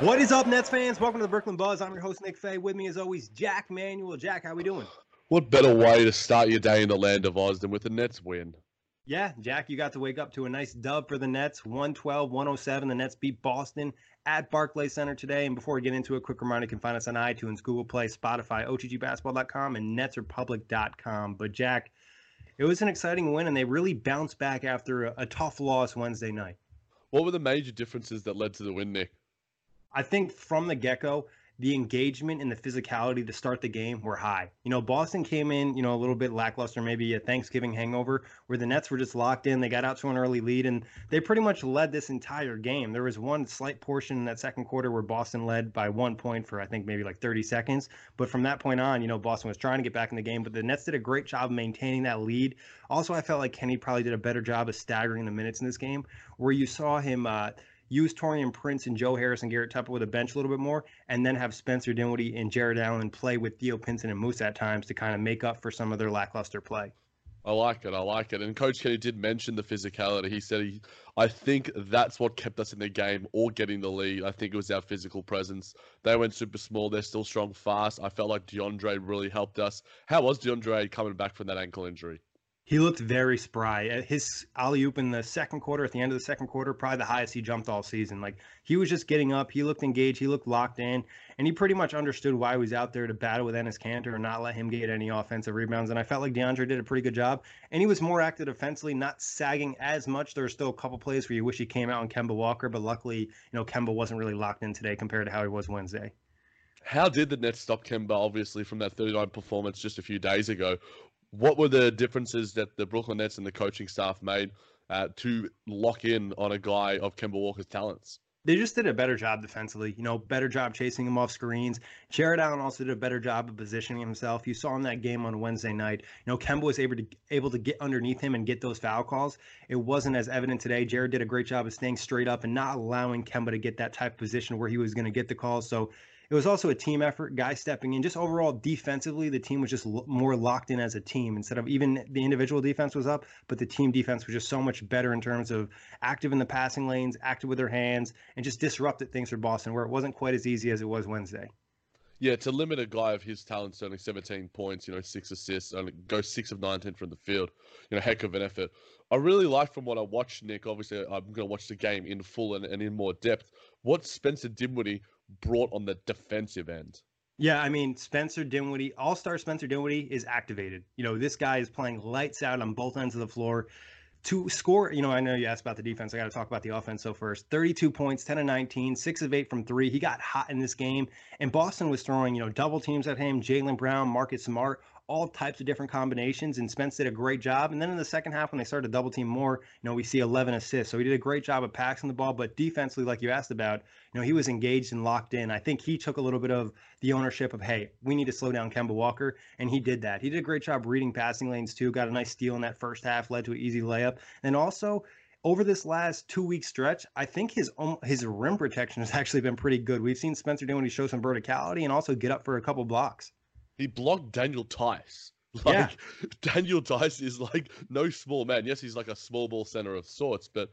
What is up, Nets fans? Welcome to the Brooklyn Buzz. I'm your host, Nick Fay. With me, as always, Jack Manuel. Jack, how are we doing? What better way to start your day in the land of Oz than with a Nets win? Yeah, Jack, you got to wake up to a nice dub for the Nets, 112 107. The Nets beat Boston at Barclays Center today. And before we get into a quick reminder, you can find us on iTunes, Google Play, Spotify, OTGBasketball.com, and NetsRepublic.com. But, Jack, it was an exciting win, and they really bounced back after a, a tough loss Wednesday night. What were the major differences that led to the win, Nick? I think from the get go, the engagement and the physicality to start the game were high. You know, Boston came in, you know, a little bit lackluster, maybe a Thanksgiving hangover, where the Nets were just locked in. They got out to an early lead, and they pretty much led this entire game. There was one slight portion in that second quarter where Boston led by one point for, I think, maybe like 30 seconds. But from that point on, you know, Boston was trying to get back in the game, but the Nets did a great job maintaining that lead. Also, I felt like Kenny probably did a better job of staggering the minutes in this game, where you saw him, uh, use Taurean Prince and Joe Harris and Garrett Temple with a bench a little bit more, and then have Spencer Dinwiddie and Jarrett Allen play with Theo Pinson and Moose at times to kind of make up for some of their lackluster play. I like it. I like it. And Coach Kenny did mention the physicality. He said he, I think that's what kept us in the game or getting the lead. I think it was our physical presence. They went super small. They're still strong, fast. I felt like DeAndre really helped us. How was DeAndre coming back from that ankle injury? He looked very spry. Uh, his alley oop in the second quarter, at the end of the second quarter, probably the highest he jumped all season. Like he was just getting up. He looked engaged. He looked locked in, and he pretty much understood why he was out there to battle with Enes Kanter and not let him get any offensive rebounds. And I felt like DeAndre did a pretty good job, and he was more active defensively, not sagging as much. There were still a couple plays where you wish he came out on Kemba Walker, but luckily, you know, Kemba wasn't really locked in today compared to how he was Wednesday. How did the Nets stop Kemba, obviously, from that 39 performance just a few days ago? What were the differences that the Brooklyn Nets and the coaching staff made uh, to lock in on a guy of Kemba Walker's talents? They just did a better job defensively, you know, better job chasing him off screens. Jarrett Allen also did a better job of positioning himself. You saw in that game on Wednesday night, you know, Kemba was able to able to get underneath him and get those foul calls. It wasn't as evident today. Jarrett did a great job of staying straight up and not allowing Kemba to get that type of position where he was going to get the calls. So it was also a team effort, guys stepping in. Just overall defensively, the team was just more locked in as a team instead of even the individual defense was up, but the team defense was just so much better in terms of active in the passing lanes, active with their hands, and just disrupted things for Boston where it wasn't quite as easy as it was Wednesday. Yeah, to limit a guy of his talents to only 17 points, you know, six assists, only go six of 19 from the field, you know, heck of an effort. I really like from what I watched, Nick. Obviously, I'm going to watch the game in full and, and in more depth. What Spencer Dinwiddie brought on the defensive end. Yeah, I mean, Spencer Dinwiddie, all star Spencer Dinwiddie is activated. You know, this guy is playing lights out on both ends of the floor. To score, you know, I know you asked about the defense. I got to talk about the offense. So, first, 32 points, 10 of 19, 6 of 8 from three. He got hot in this game. And Boston was throwing, you know, double teams at him. Jaylen Brown, Marcus Smart, all types of different combinations, and Spence did a great job. And then in the second half, when they started to double team more, you know, we see 11 assists. So he did a great job of passing the ball, but defensively, like you asked about, you know, he was engaged and locked in. I think he took a little bit of the ownership of, hey, we need to slow down Kemba Walker, and he did that. He did a great job reading passing lanes too. Got a nice steal in that first half, led to an easy layup, and also over this last two week stretch, I think his his rim protection has actually been pretty good. We've seen Spencer do when he show some verticality and also get up for a couple blocks. He blocked Daniel Theis. Like Yeah. Daniel Theis is like no small man. Yes, he's like a small ball center of sorts, but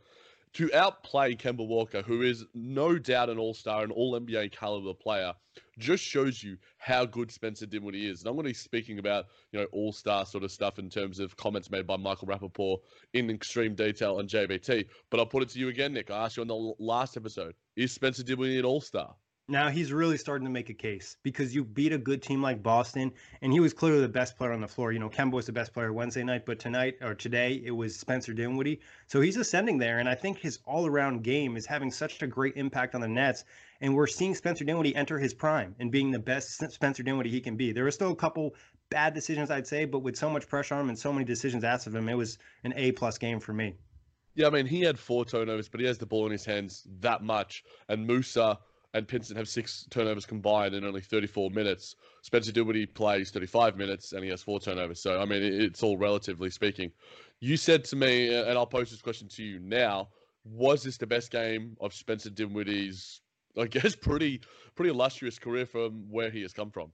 to outplay Kemba Walker, who is no doubt an all star, an all NBA caliber player, just shows you how good Spencer Dinwiddie is. And I'm going to be speaking about, you know, all star sort of stuff in terms of comments made by Michael Rapaport in extreme detail on JBT. But I'll put it to you again, Nick. I asked you on the last episode is Spencer Dinwiddie an all star? Now he's really starting to make a case because you beat a good team like Boston, and he was clearly the best player on the floor. You know, Kemba was the best player Wednesday night, but tonight or today it was Spencer Dinwiddie. So he's ascending there, and I think his all-around game is having such a great impact on the Nets. And we're seeing Spencer Dinwiddie enter his prime and being the best Spencer Dinwiddie he can be. There are still a couple bad decisions, I'd say, but with so much pressure on him and so many decisions asked of him, it was an A plus game for me. Yeah, I mean, he had four turnovers, but he has the ball in his hands that much. And Musa and Pinson have six turnovers combined in only 34 minutes. Spencer Dinwiddie plays 35 minutes and he has four turnovers. So, I mean, it's all relatively speaking. You said to me, uh, and I'll pose this question to you now: Was this the best game of Spencer Dinwiddie's, I guess, pretty pretty illustrious career from where he has come from?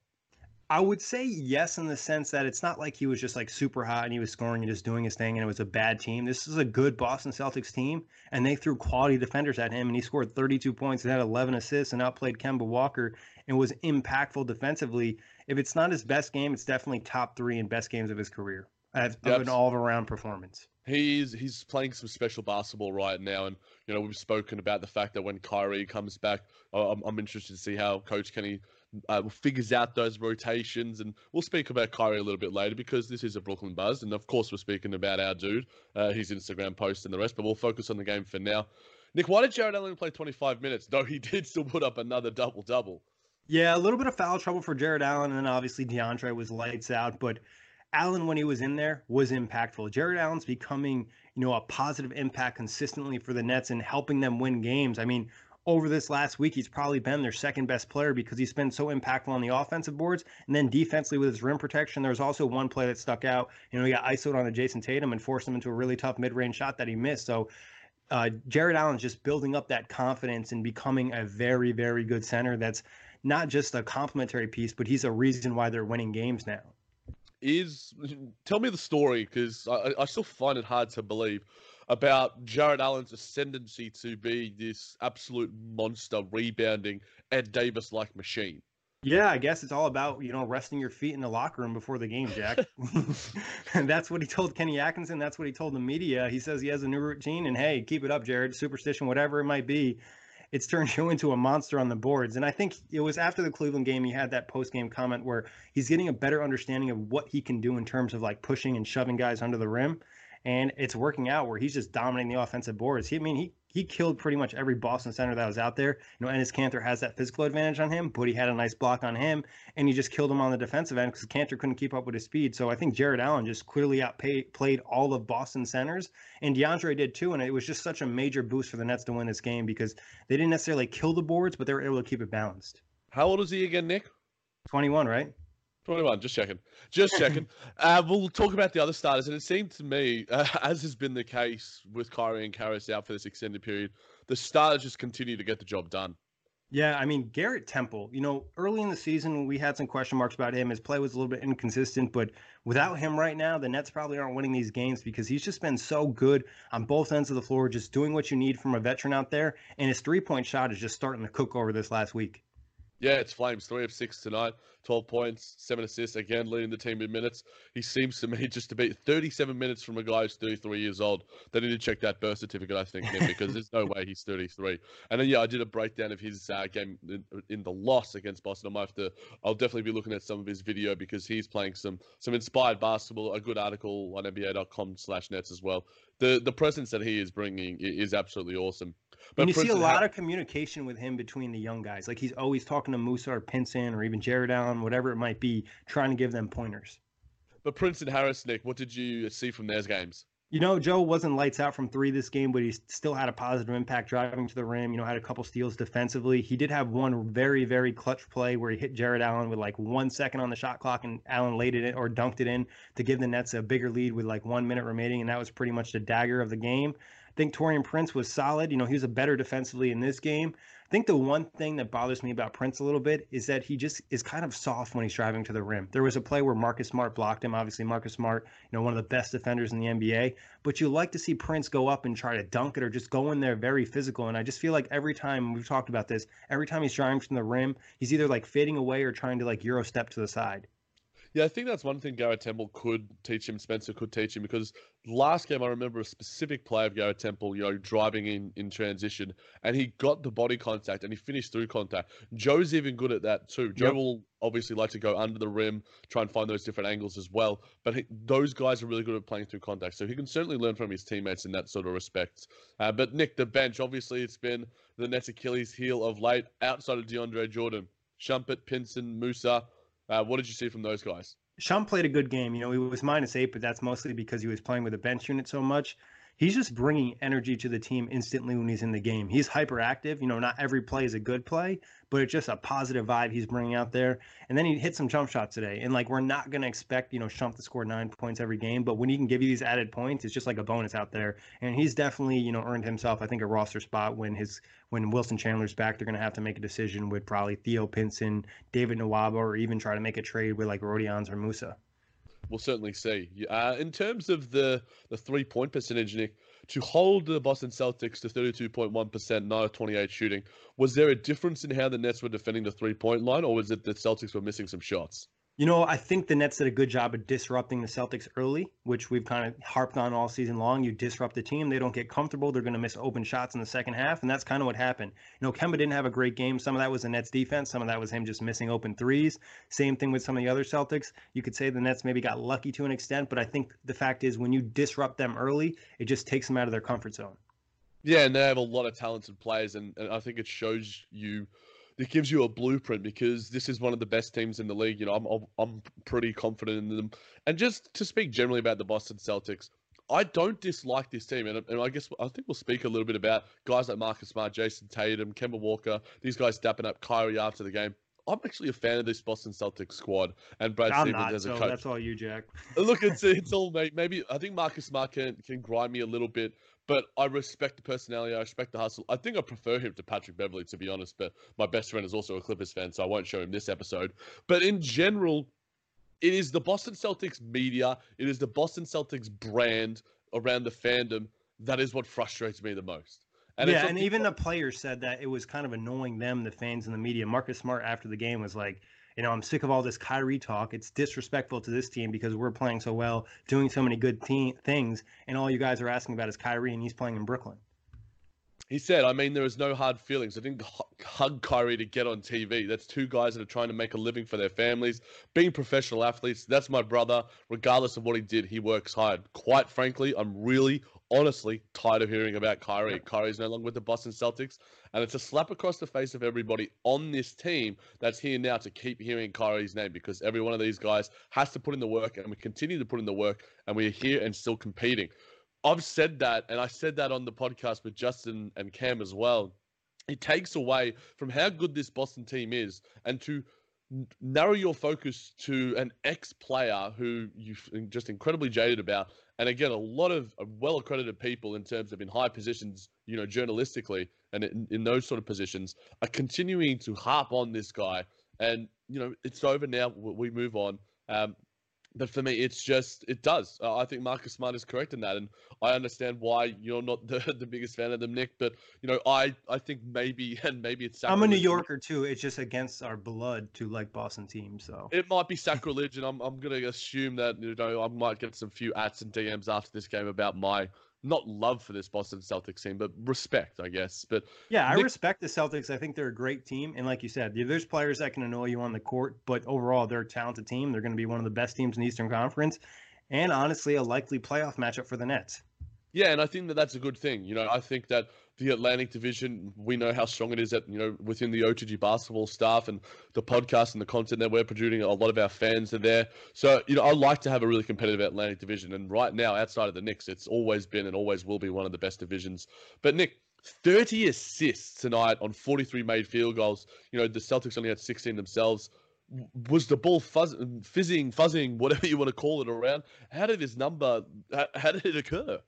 I would say yes in the sense that it's not like he was just like super hot and he was scoring and just doing his thing and it was a bad team. This is a good Boston Celtics team and they threw quality defenders at him and he scored 32 points and had 11 assists and outplayed Kemba Walker and was impactful defensively. If it's not his best game, it's definitely top three in best games of his career of Yep. an all-around performance. He's he's playing some special basketball right now, and you know we've spoken about the fact that when Kyrie comes back, I'm, I'm interested to see how Coach Kenny uh, figures out those rotations, and we'll speak about Kyrie a little bit later because this is a Brooklyn Buzz, and of course we're speaking about our dude, uh, his Instagram post and the rest, but we'll focus on the game for now. Nick, why did Jarrett Allen play 25 minutes? Though he did still put up another double double. Yeah, a little bit of foul trouble for Jarrett Allen, and then obviously DeAndre was lights out. But Allen, when he was in there, was impactful. Jarrett Allen's becoming, you know, a positive impact consistently for the Nets and helping them win games. I mean, over this last week, he's probably been their second best player because he's been so impactful on the offensive boards. And then defensively with his rim protection, there's also one play that stuck out. You know, he got ISO'd on the Jayson Tatum and forced him into a really tough mid range shot that he missed. So, uh, Jarrett Allen's just building up that confidence and becoming a very, very good center that's not just a complimentary piece, but he's a reason why they're winning games now. Is tell me the story because I, I still find it hard to believe about Jarrett Allen's ascendancy to be this absolute monster rebounding Ed Davis like machine. Yeah, I guess it's all about, you know, resting your feet in the locker room before the game, Jack. and that's what he told Kenny Atkinson. That's what he told the media. He says he has a new routine and hey, keep it up, Jarrett. Superstition, whatever it might be. It's turned you into a monster on the boards. And I think it was after the Cleveland game, he had that post game comment where he's getting a better understanding of what he can do in terms of like pushing and shoving guys under the rim. And it's working out where he's just dominating the offensive boards. He, I mean, he he killed pretty much every Boston center that was out there. You know, Enes Kanter has that physical advantage on him, but he had a nice block on him, and he just killed him on the defensive end because Cantor couldn't keep up with his speed. So I think Jarrett Allen just clearly outplayed all of Boston centers, and DeAndre did too. And it was just such a major boost for the Nets to win this game because they didn't necessarily kill the boards, but they were able to keep it balanced. How old is he again, Nick? 21, right? 21, just checking. Just checking. uh, we'll talk about the other starters. And it seemed to me, uh, as has been the case with Kyrie and Caris out for this extended period, the starters just continue to get the job done. Yeah, I mean Garrett Temple. You know, early in the season we had some question marks about him. His play was a little bit inconsistent, but without him right now, the Nets probably aren't winning these games because he's just been so good on both ends of the floor, just doing what you need from a veteran out there. And his three-point shot is just starting to cook over this last week. Yeah, it's Flames. Three of six tonight, 12 points, seven assists, again leading the team in minutes. He seems to me just to be 37 minutes from a guy who's 33 years old. They need to check that birth certificate, I think, because there's no way he's 33. And then, yeah, I did a breakdown of his uh, game in, in the loss against Boston. I might have to, I'll definitely be looking at some of his video because he's playing some some inspired basketball. A good article on NBA.com slash nets as well. The the presence that he is bringing is absolutely awesome. and you see a lot how- of communication with him between the young guys. Like he's always talking to Musa or Pinson or even Jarrett Allen, whatever it might be, trying to give them pointers. But Prince and Harris, Nick, what did you see from those games? You know, Joe wasn't lights out from three this game, but he still had a positive impact driving to the rim. You know, had a couple steals defensively. He did have one very, very clutch play where he hit Jarrett Allen with like one second on the shot clock, and Allen laid it in or dunked it in to give the Nets a bigger lead with like one minute remaining, and that was pretty much the dagger of the game. I think Taurean Prince was solid. You know, he was a better defensively in this game. I think the one thing that bothers me about Prince a little bit is that he just is kind of soft when he's driving to the rim. There was a play where Marcus Smart blocked him. Obviously, Marcus Smart, you know, one of the best defenders in the NBA. But you like to see Prince go up and try to dunk it or just go in there very physical. And I just feel like every time we've talked about this, every time he's driving from the rim, he's either like fading away or trying to like Euro step to the side. Yeah, I think that's one thing Garrett Temple could teach him, Spencer could teach him, because last game I remember a specific play of Garrett Temple, you know, driving in in transition, and he got the body contact and he finished through contact. Joe's even good at that too. Joe yep. will obviously like to go under the rim, try and find those different angles as well. But he, those guys are really good at playing through contact, so he can certainly learn from his teammates in that sort of respect. Uh, but Nick, the bench, obviously, it's been the Nets Achilles heel of late, outside of DeAndre Jordan, Shumpert, Pinson, Musa. Uh, what did you see from those guys? Sean played a good game. You know, he was minus eight, but that's mostly because he was playing with a bench unit so much he's just bringing energy to the team instantly when he's in the game. He's hyperactive. You know, not every play is a good play, but it's just a positive vibe he's bringing out there. And then he hit some jump shots today. And like, we're not going to expect, you know, Shump to score nine points every game, but when he can give you these added points, it's just like a bonus out there. And he's definitely, you know, earned himself, I think, a roster spot when his, when Wilson Chandler's back, they're going to have to make a decision with probably Theo Pinson, David Nwaba, or even try to make a trade with like Rodions or Musa we'll certainly see. Uh, in terms of the the three point percentage, Nick, to hold the Boston Celtics to thirty two point one percent, not twenty eight shooting, was there a difference in how the Nets were defending the three point line, or was it that the Celtics were missing some shots? You know, I think the Nets did a good job of disrupting the Celtics early, which we've kind of harped on all season long. You disrupt the team, they don't get comfortable, they're going to miss open shots in the second half, and that's kind of what happened. You know, Kemba didn't have a great game. Some of that was the Nets defense, some of that was him just missing open threes. Same thing with some of the other Celtics. You could say the Nets maybe got lucky to an extent, but I think the fact is when you disrupt them early, it just takes them out of their comfort zone. Yeah, and they have a lot of talented players, and, and I think it shows you it gives you a blueprint because this is one of the best teams in the league. You know, I'm I'm pretty confident in them. And just to speak generally about the Boston Celtics, I don't dislike this team, and, and I guess I think we'll speak a little bit about guys like Marcus Smart, Jayson Tatum, Kemba Walker, these guys dapping up Kyrie after the game. I'm actually a fan of this Boston Celtics squad and Brad I'm Stevens not, as a so coach. That's all you, Jack. Look, it's it's all mate. Maybe I think Marcus Smart can can grind me a little bit, but I respect the personality. I respect the hustle. I think I prefer him to Patrick Beverley, to be honest. But my best friend is also a Clippers fan, so I won't show him this episode. But in general, it is the Boston Celtics media, it is the Boston Celtics brand around the fandom that is what frustrates me the most. And yeah, and even the players said that it was kind of annoying them, the fans and the media. Marcus Smart after the game was like, you know, I'm sick of all this Kyrie talk. It's disrespectful to this team because we're playing so well, doing so many good te- things, and all you guys are asking about is Kyrie, and he's playing in Brooklyn. He said, I mean, there is no hard feelings. I didn't hug Kyrie to get on TV. That's two guys that are trying to make a living for their families, being professional athletes. That's my brother. Regardless of what he did, he works hard. Quite frankly, I'm really, honestly tired of hearing about Kyrie. Kyrie's no longer with the Boston Celtics, and it's a slap across the face of everybody on this team that's here now to keep hearing Kyrie's name because every one of these guys has to put in the work, and we continue to put in the work, and we're here and still competing. I've said that, and I said that on the podcast with Justin and Cam as well. It takes away from how good this Boston team is, and to narrow your focus to an ex player who you're just incredibly jaded about. And again, a lot of well accredited people in terms of in high positions, you know, journalistically and in, in those sort of positions are continuing to harp on this guy. And, you know, it's over now. We move on. Um, but for me, it's just it does. Uh, I think Marcus Smart is correct in that, and I understand why you're not the, the biggest fan of them, Nick. But you know, I I think maybe and maybe it's. I'm a New Yorker too. It's just against our blood to like Boston teams, so it might be sacrilege, and I'm I'm gonna assume that you know I might get some few ats and DMs after this game about my not love for this Boston Celtics team, but respect, I guess. But yeah, Nick... I respect the Celtics. I think they're a great team, and like you said, there's players that can annoy you on the court, but overall, they're a talented team. They're going to be one of the best teams in the Eastern Conference, and honestly, a likely playoff matchup for the Nets. Yeah, and I think that that's a good thing. You know, I think that the Atlantic Division. We know how strong it is at you know within the OTG basketball staff and the podcast and the content that we're producing. A lot of our fans are there, so you know I like to have a really competitive Atlantic Division. And right now, outside of the Knicks, it's always been and always will be one of the best divisions. But Nick. 30 assists tonight on 43 made field goals. You know, the Celtics only had 16 themselves was the ball fuzz, fizzing, fuzzing, whatever you want to call it, around? How did this number? How, did it occur?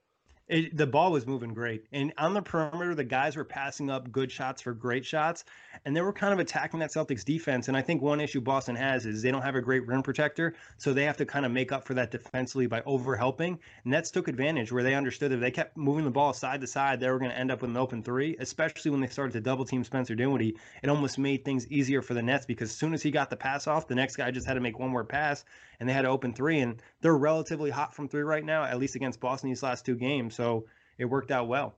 It, the ball was moving great. And on the perimeter, the guys were passing up good shots for great shots. And they were kind of attacking that Celtics defense. And I think one issue Boston has is they don't have a great rim protector. So they have to kind of make up for that defensively by overhelping. Nets took advantage where they understood that if they kept moving the ball side to side, they were going to end up with an open three, especially when they started to double team Spencer Dinwiddie. It almost made things easier for the Nets because as soon as he got the pass off, the next guy just had to make one more pass and they had to open three. And they're relatively hot from three right now, at least against Boston these last two games. So it worked out well.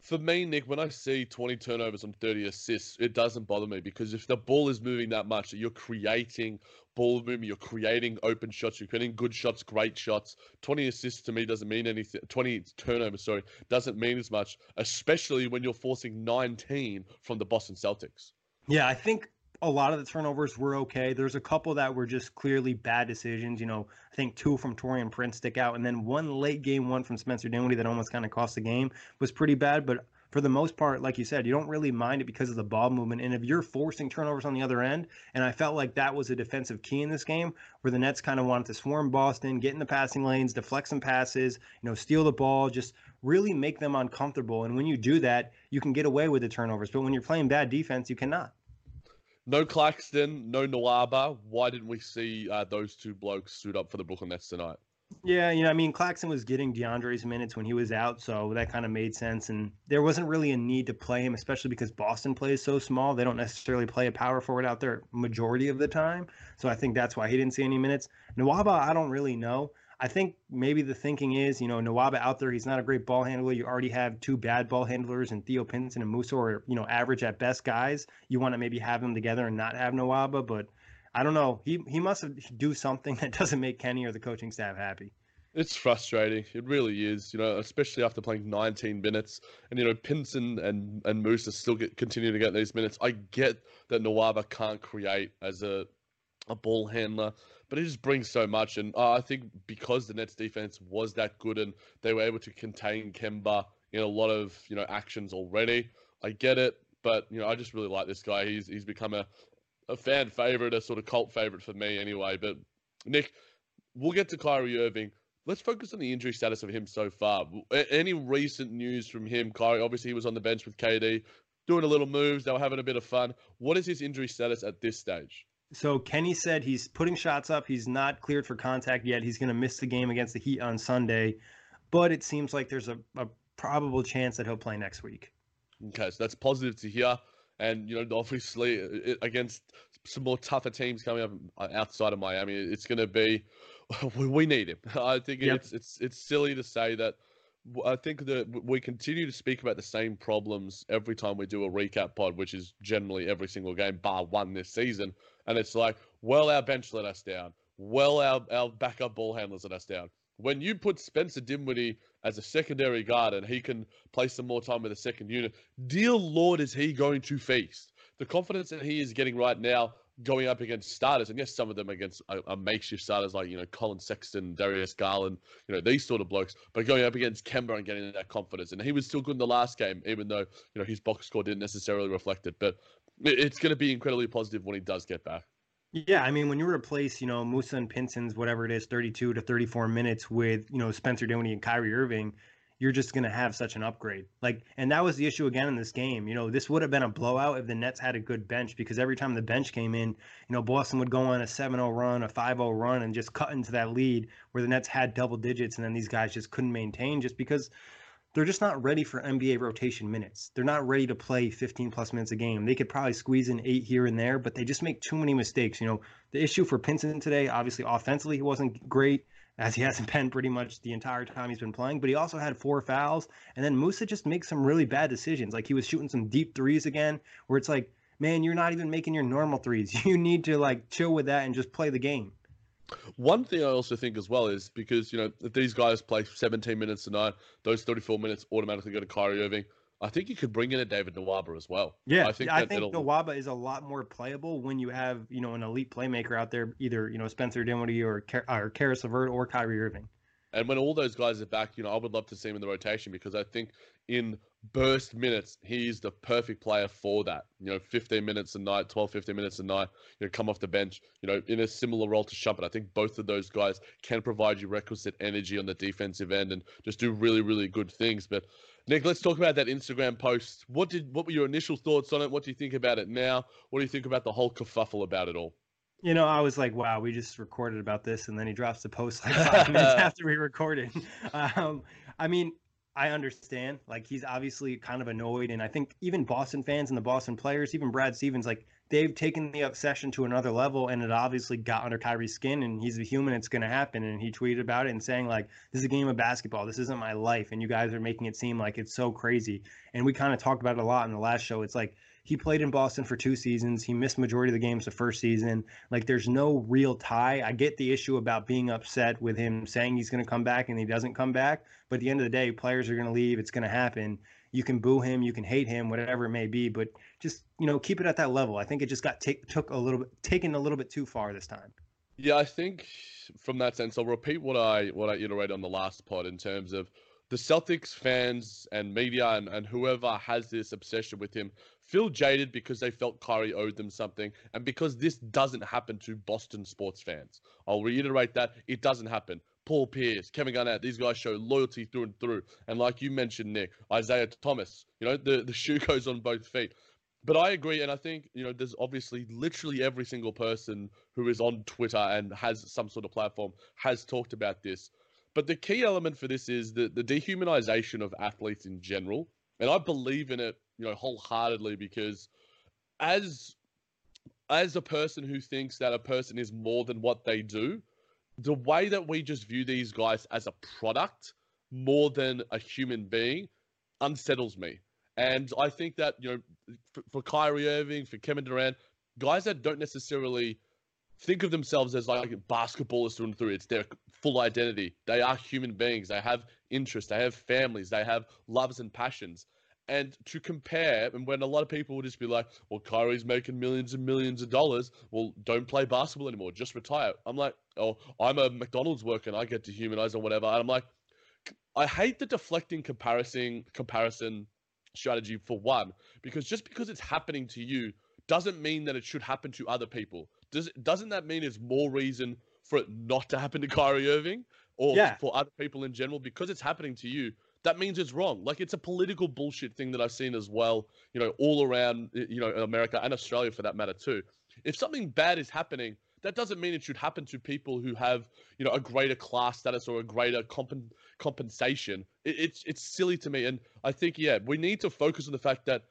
For me, Nick, when I see 20 turnovers and 30 assists, it doesn't bother me because if the ball is moving that much, you're creating ball movement, you're creating open shots, you're creating good shots, great shots. 20 assists to me doesn't mean anything. 20 turnovers, sorry, doesn't mean as much, especially when you're forcing 19 from the Boston Celtics. Yeah, I think a lot of the turnovers were okay. There's a couple that were just clearly bad decisions. You know, I think two from Taurean Prince stick out, and then one late game one from Spencer Dinwiddie that almost kind of cost the game was pretty bad. But for the most part, like you said, you don't really mind it because of the ball movement. And if you're forcing turnovers on the other end, and I felt like that was a defensive key in this game, where the Nets kind of wanted to swarm Boston, get in the passing lanes, deflect some passes, you know, steal the ball, just really make them uncomfortable. And when you do that, you can get away with the turnovers. But when you're playing bad defense, you cannot. No Claxton, no Nwaba. Why didn't we see uh, those two blokes suit up for the Brooklyn Nets tonight? Yeah, you know, I mean, Claxton was getting DeAndre's minutes when he was out, so that kind of made sense. And there wasn't really a need to play him, especially because Boston plays so small. They don't necessarily play a power forward out there majority of the time. So I think that's why he didn't see any minutes. Nwaba, I don't really know. I think maybe the thinking is, you know, Nwaba out there, he's not a great ball handler. You already have two bad ball handlers and Theo Pinson and Musa are, you know, average at best guys. You want to maybe have them together and not have Nwaba, but I don't know. He he must do something that doesn't make Kenny or the coaching staff happy. It's frustrating. It really is. You know, especially after playing 19 minutes, and you know, Pinson and and Musa still get continue to get these minutes. I get that Nwaba can't create as a a ball handler but it just brings so much. And uh, I think because the Nets defense was that good and they were able to contain Kemba in a lot of you know actions already, I get it. But you know, I just really like this guy. He's he's become a a fan favorite, a sort of cult favorite for me anyway. But Nick, we'll get to Kyrie Irving. Let's focus on the injury status of him so far. Any recent news from him, Kyrie? Obviously, he was on the bench with KD, doing a little moves. They were having a bit of fun. What is his injury status at this stage? So Kenny said he's putting shots up. He's not cleared for contact yet. He's going to miss the game against the Heat on Sunday, but it seems like there's a, a probable chance that he'll play next week. Okay, so that's positive to hear. And you know, obviously, against some more tougher teams coming up uh, outside of Miami, it's going to be we need him. I think yep. it's it's it's silly to say that. I think that we continue to speak about the same problems every time we do a recap pod, which is generally every single game, bar one this season. And it's like, well, our bench let us down. Well, our, our backup ball handlers let us down. When you put Spencer Dinwiddie as a secondary guard and he can play some more time with the second unit, dear Lord, is he going to feast? The confidence that he is getting right now going up against starters, and yes, some of them against a, a, makeshift starters like you know Collin Sexton, Darius Garland, you know these sort of blokes, but going up against Kemba and getting that confidence, and he was still good in the last game, even though you know his box score didn't necessarily reflect it. But it's going to be incredibly positive when he does get back. Yeah, I mean, when you replace, you know, Musa and Pinson's whatever it is, 32 to 34 minutes with, you know, Spencer Dinwiddie and Kyrie Irving, you're just going to have such an upgrade. Like, and that was the issue again in this game. You know, this would have been a blowout if the Nets had a good bench because every time the bench came in, you know, Boston would go on a 7 0 run, a 5 0 run, and just cut into that lead where the Nets had double digits and then these guys just couldn't maintain just because they're just not ready for NBA rotation minutes. They're not ready to play 15 plus minutes a game. They could probably squeeze in eight here and there, but they just make too many mistakes. You know, the issue for Pinson today, obviously offensively, he wasn't great, as he hasn't been pretty much the entire time he's been playing, but he also had four fouls. And then Musa just makes some really bad decisions. Like he was shooting some deep threes again, where it's like, man, you're not even making your normal threes. You need to like chill with that and just play the game. One thing I also think as well is because, you know, if these guys play 17 minutes tonight, those 34 minutes automatically go to Kyrie Irving. I think you could bring in a David Nwaba as well. Yeah, I think I think Nwaba is a lot more playable when you have you know an elite playmaker out there, either you know Spencer Dinwiddie or or Caris LeVert or Kyrie Irving. And when all those guys are back, you know, I would love to see him in the rotation because I think in burst minutes, he's the perfect player for that. You know, 15 minutes a night, 12, 15 minutes a night, you know, come off the bench, you know, in a similar role to Shumpert. I think both of those guys can provide you requisite energy on the defensive end and just do really, really good things. But Nick, let's talk about that Instagram post. What did what were your initial thoughts on it? What do you think about it now? What do you think about the whole kerfuffle about it all? You know, I was like, wow, we just recorded about this, and then he drops the post like five minutes after we recorded. Um, I mean, I understand. Like, he's obviously kind of annoyed, and I think even Boston fans and the Boston players, even Brad Stevens, like they've taken the obsession to another level, and it obviously got under Kyrie's skin. And he's a human; it's going to happen. And he tweeted about it and saying like, "This is a game of basketball. This isn't my life, and you guys are making it seem like it's so crazy." And we kind of talked about it a lot in the last show. It's like he played in Boston for two seasons. He missed majority of the games the first season. Like there's no real tie. I get the issue about being upset with him saying he's going to come back and he doesn't come back. But at the end of the day, players are going to leave. It's going to happen. You can boo him, you can hate him, whatever it may be, but just you know keep it at that level. I think it just got take, took a little bit taken a little bit too far this time. Yeah, I think from that sense, I'll repeat what I what I iterated on the last pod in terms of the Celtics fans and media and, and whoever has this obsession with him feel jaded because they felt Kyrie owed them something and because this doesn't happen to Boston sports fans. I'll reiterate that it doesn't happen. Paul Pierce, Kevin Garnett, these guys show loyalty through and through. And like you mentioned, Nick, Isaiah Thomas, you know, the, the shoe goes on both feet. But I agree, and I think you know there's obviously literally every single person who is on Twitter and has some sort of platform has talked about this. But the key element for this is the the dehumanization of athletes in general, and I believe in it, you know, wholeheartedly because as as a person who thinks that a person is more than what they do, the way that we just view these guys as a product more than a human being unsettles me. And I think that, you know, for, for Kyrie Irving, for Kevin Durant, guys that don't necessarily think of themselves as like basketballers through and through, it's their full identity. They are human beings. They have interests. They have families. They have loves and passions. And to compare, and when a lot of people will just be like, well, Kyrie's making millions and millions of dollars, well, don't play basketball anymore, just retire. I'm like, oh, I'm a McDonald's worker and I get dehumanized or whatever. And I'm like, I hate the deflecting comparison comparison strategy for one, because just because it's happening to you doesn't mean that it should happen to other people. Does doesn't that mean it's more reason for it not to happen to Kyrie Irving or Yeah. for other people in general? Because it's happening to you, that means it's wrong. Like it's a political bullshit thing that I've seen as well, you know, all around you know America and Australia for that matter too. If something bad is happening, that doesn't mean it should happen to people who have you know a greater class status or a greater compen- compensation. It, it's it's silly to me, and I think yeah, we need to focus on the fact that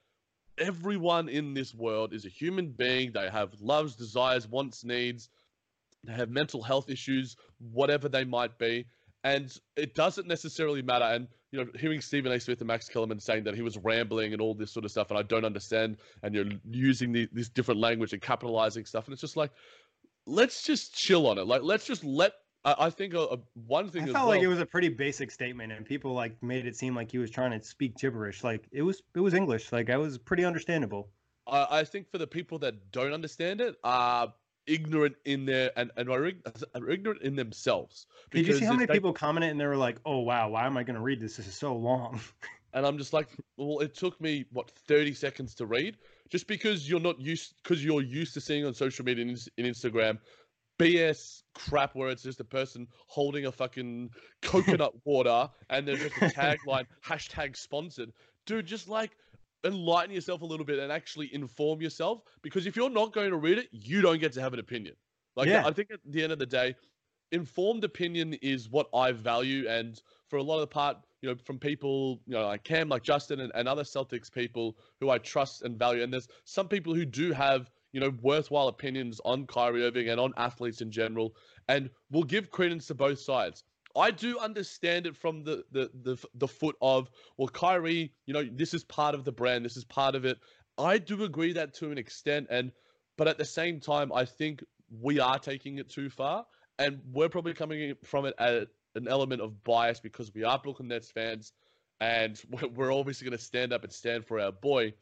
everyone in this world is a human being. They have loves, desires, wants, needs. They have mental health issues, whatever they might be. And it doesn't necessarily matter. And, you know, hearing Stephen A. Smith and Max Kellerman saying that he was rambling and all this sort of stuff, and I don't understand, and you're using the, this different language and capitalizing stuff. And it's just like, let's just chill on it. Like, let's just let. I, I think a, a, one thing I felt well, like it was a pretty basic statement, and people like made it seem like he was trying to speak gibberish. Like it was, it was English. Like I was pretty understandable. I, I think for the people that don't understand it are ignorant in their and, and are, are ignorant in themselves. Did you see how many they- people commented and they were like, "Oh wow, why am I going to read this? This is so long." And I'm just like, well, it took me what 30 seconds to read, just because you're not used, because you're used to seeing on social media and in Instagram, BS crap where it's just a person holding a fucking coconut water and there's just a tagline hashtag sponsored. Dude, just like enlighten yourself a little bit and actually inform yourself because if you're not going to read it, you don't get to have an opinion. Like Yeah. I think at the end of the day, informed opinion is what I value, and for a lot of the part, you know, from people, you know, like Cam, like Justin, and, and other Celtics people who I trust and value, and there's some people who do have, you know, worthwhile opinions on Kyrie Irving and on athletes in general, and will give credence to both sides. I do understand it from the the the the foot of well, Kyrie, you know, this is part of the brand, this is part of it. I do agree that to an extent, and but at the same time, I think we are taking it too far, and we're probably coming from it at an element of bias because we are Brooklyn Nets fans, and we're obviously going to stand up and stand for our boy.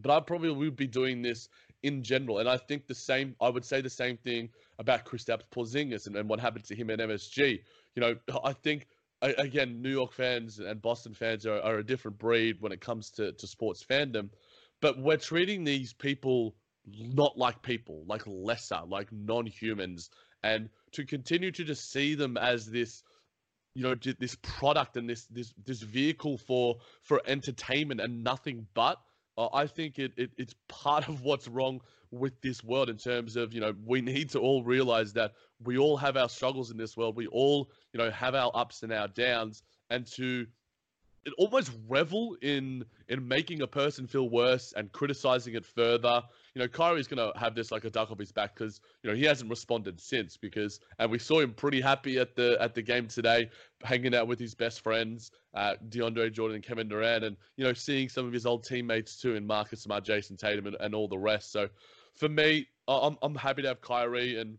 But I probably would be doing this in general, and I think the same. I would say the same thing about Kristaps Porzingis and, and what happened to him at MSG. You know, I think again, New York fans and Boston fans are, are a different breed when it comes to, to sports fandom, but we're treating these people not like people, like lesser, like non-humans, and to continue to just see them as this you know this product and this this this vehicle for for entertainment and nothing but uh, i think it, it it's part of what's wrong with this world in terms of you know we need to all realize that we all have our struggles in this world we all you know have our ups and our downs and to it almost revel in in making a person feel worse and criticizing it further. You know, Kyrie's gonna have this like a duck off his back because you know he hasn't responded since because and we saw him pretty happy at the at the game today, hanging out with his best friends, uh, DeAndre Jordan and Kevin Durant, and you know seeing some of his old teammates too in Marcus Smart, Jayson Tatum, and, and all the rest. So for me, I'm I'm happy to have Kyrie and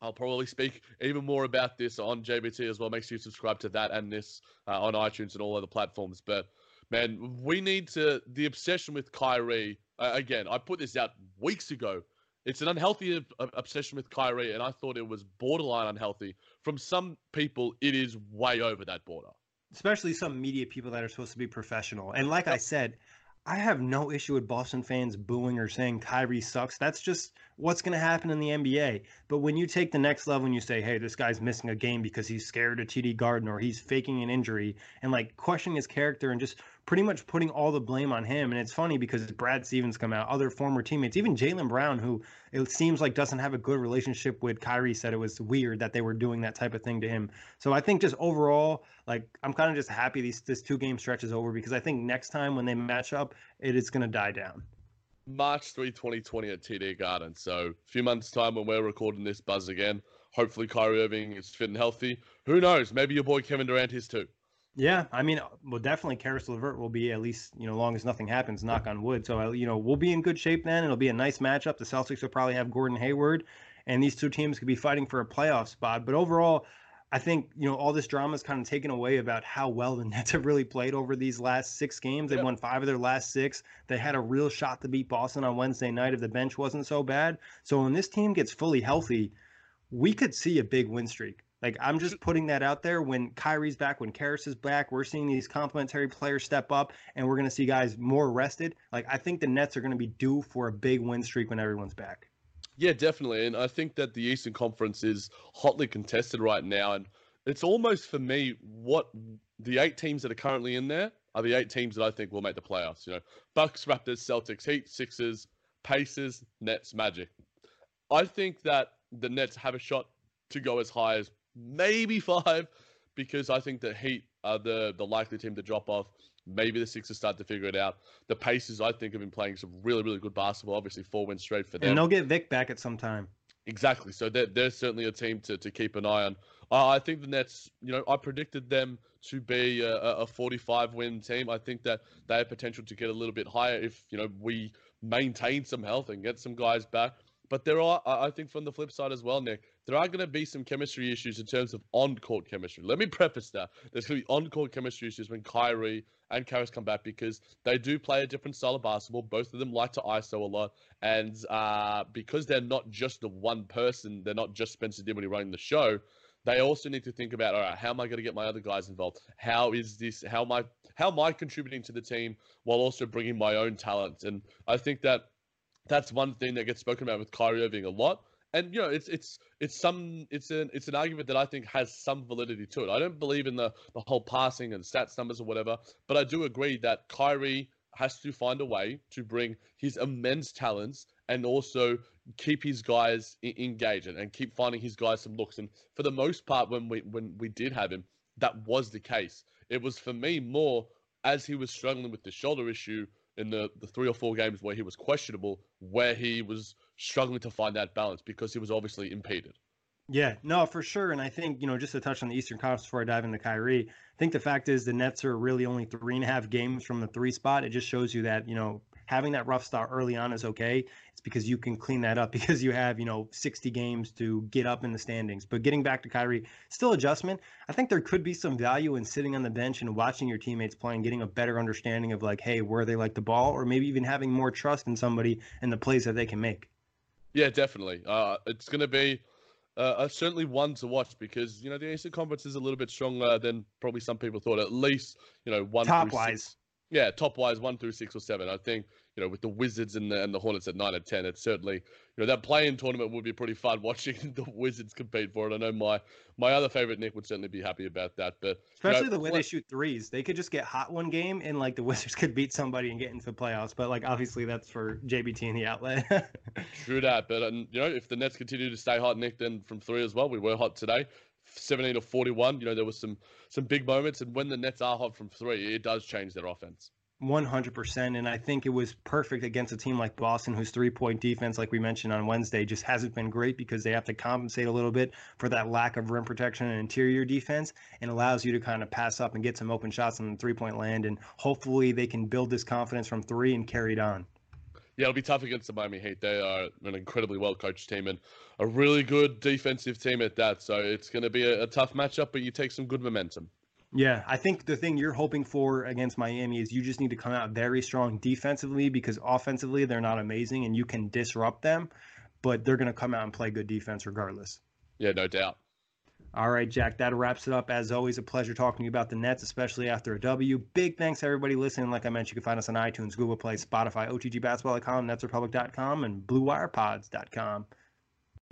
I'll probably speak even more about this on JBT as well. Make sure you subscribe to that and this uh, on iTunes and all other platforms. But man, we need to the obsession with Kyrie. Uh, again, I put this out weeks ago. It's an unhealthy obsession with Kyrie, and I thought it was borderline unhealthy. From some people, it is way over that border. Especially some media people that are supposed to be professional. And like. I said, I have no issue with Boston fans booing or saying Kyrie sucks. That's just what's going to happen in the NBA. But when you take the next level and you say, hey, this guy's missing a game because he's scared of TD Garden or he's faking an injury and like questioning his character and just pretty much putting all the blame on him. And it's funny because Brad Stevens come out, other former teammates, even Jaylen Brown, who it seems like doesn't have a good relationship with Kyrie, said it was weird that they were doing that type of thing to him. So I think just overall, like I'm kind of just happy these this two game stretch is over because I think next time when they match up, it is going to die down. March 3, 2020 at TD Garden. So a few months time when we're recording this buzz again. Hopefully Kyrie Irving is fit and healthy. Who knows? Maybe your boy Kevin Durant is too. Yeah, I mean, well, definitely Caris LeVert will be at least you know, long as nothing happens, knock on wood. So you know, we'll be in good shape then. It'll be a nice matchup. The Celtics will probably have Gordon Hayward, and these two teams could be fighting for a playoff spot. But overall, I think you know all this drama is kind of taken away about how well the Nets have really played over these last six games. They've won five of their last six. They had a real shot to beat Boston on Wednesday night if the bench wasn't so bad. So when this team gets fully healthy, we could see a big win streak. Like I'm just putting that out there. When Kyrie's back, when Caris is back, we're seeing these complementary players step up, and we're going to see guys more rested. Like I think the Nets are going to be due for a big win streak when everyone's back. Yeah, definitely, and I think that the Eastern Conference is hotly contested right now, and it's almost for me what the eight teams that are currently in there are the eight teams that I think will make the playoffs. You know, Bucks, Raptors, Celtics, Heat, Sixers, Pacers, Nets, Magic. I think that the Nets have a shot to go as high as maybe five, because I think the Heat are the the likely team to drop off. Maybe the Sixers start to figure it out. The Pacers, I think, have been playing some really, really good basketball. Obviously, four wins straight for them. And they'll get Vic back at some time. Exactly. So they're, they're certainly a team to, to keep an eye on. Uh, I think the Nets, you know, I predicted them to be a, a 45 win team. I think that they have potential to get a little bit higher if, you know, we maintain some health and get some guys back. But there are, I think, from the flip side as well, Nick, there are going to be some chemistry issues in terms of on-court chemistry. Let me preface that. There's going to be on-court chemistry issues when Kyrie and Caris come back because they do play a different style of basketball. Both of them like to ISO a lot, and uh, because they're not just the one person, they're not just Spencer Dinwiddie running the show. They also need to think about, all right, how am I going to get my other guys involved? How is this? How am I? How am I contributing to the team while also bringing my own talent? And I think that that's one thing that gets spoken about with Kyrie Irving a lot and you know it's it's it's some it's an it's an argument that I think has some validity to it. I don't believe in the the whole passing and stats numbers or whatever, but I do agree that Kyrie has to find a way to bring his immense talents and also keep his guys engaged and, and keep finding his guys some looks. And for the most part, when we when we did have him, that was the case. It was for me more as he was struggling with the shoulder issue in the, the three or four games where he was questionable, where he was struggling to find that balance because he was obviously impeded. Yeah, no, for sure. And I think, you know, just to touch on the Eastern Conference before I dive into Kyrie, I think the fact is the Nets are really only three and a half games from the three spot. It just shows you that, you know, having that rough start early on is okay. Because you can clean that up because you have, you know, 60 games to get up in the standings. But getting back to Kyrie, still adjustment. I think there could be some value in sitting on the bench and watching your teammates play and getting a better understanding of like, hey, where they like the ball, or maybe even having more trust in somebody and the plays that they can make. Yeah, definitely. Uh, it's going to be uh, certainly one to watch because you know the Eastern Conference is a little bit stronger than probably some people thought. At least you know one top wise. Six. Yeah, top wise one through six or seven. I think you know with the Wizards and the and the Hornets at nine and ten, it's certainly you know that play-in tournament would be pretty fun watching the Wizards compete for it. I know my my other favorite Nick would certainly be happy about that, but especially you know, the way they shoot threes, they could just get hot one game and like the Wizards could beat somebody and get into the playoffs. But like obviously that's for JBT and the outlet. True that, but um, you know if the Nets continue to stay hot, Nick, then from three as well, we were hot today. 17 to 41. You know, there was some some big moments, and when the Nets are hot from three, it does change their offense. 100%. And I think it was perfect against a team like Boston, whose three point defense, like we mentioned on Wednesday, just hasn't been great because they have to compensate a little bit for that lack of rim protection and interior defense and allows you to kind of pass up and get some open shots on the three point land. And hopefully they can build this confidence from three and carry it on. Yeah, it'll be tough against the Miami Heat. They are an incredibly well coached team and a really good defensive team at that. So it's going to be a, a tough matchup, but you take some good momentum. Yeah, I think the thing you're hoping for against Miami is you just need to come out very strong defensively because offensively they're not amazing and you can disrupt them, but they're going to come out and play good defense regardless. Yeah, no doubt. All right, Jack, that wraps it up. As always, a pleasure talking to you about the Nets, especially after a W. Big thanks to everybody listening. Like I mentioned, you can find us on iTunes, Google Play, Spotify, OTGBasketball.com, NetsRepublic.com, and BlueWirePods.com.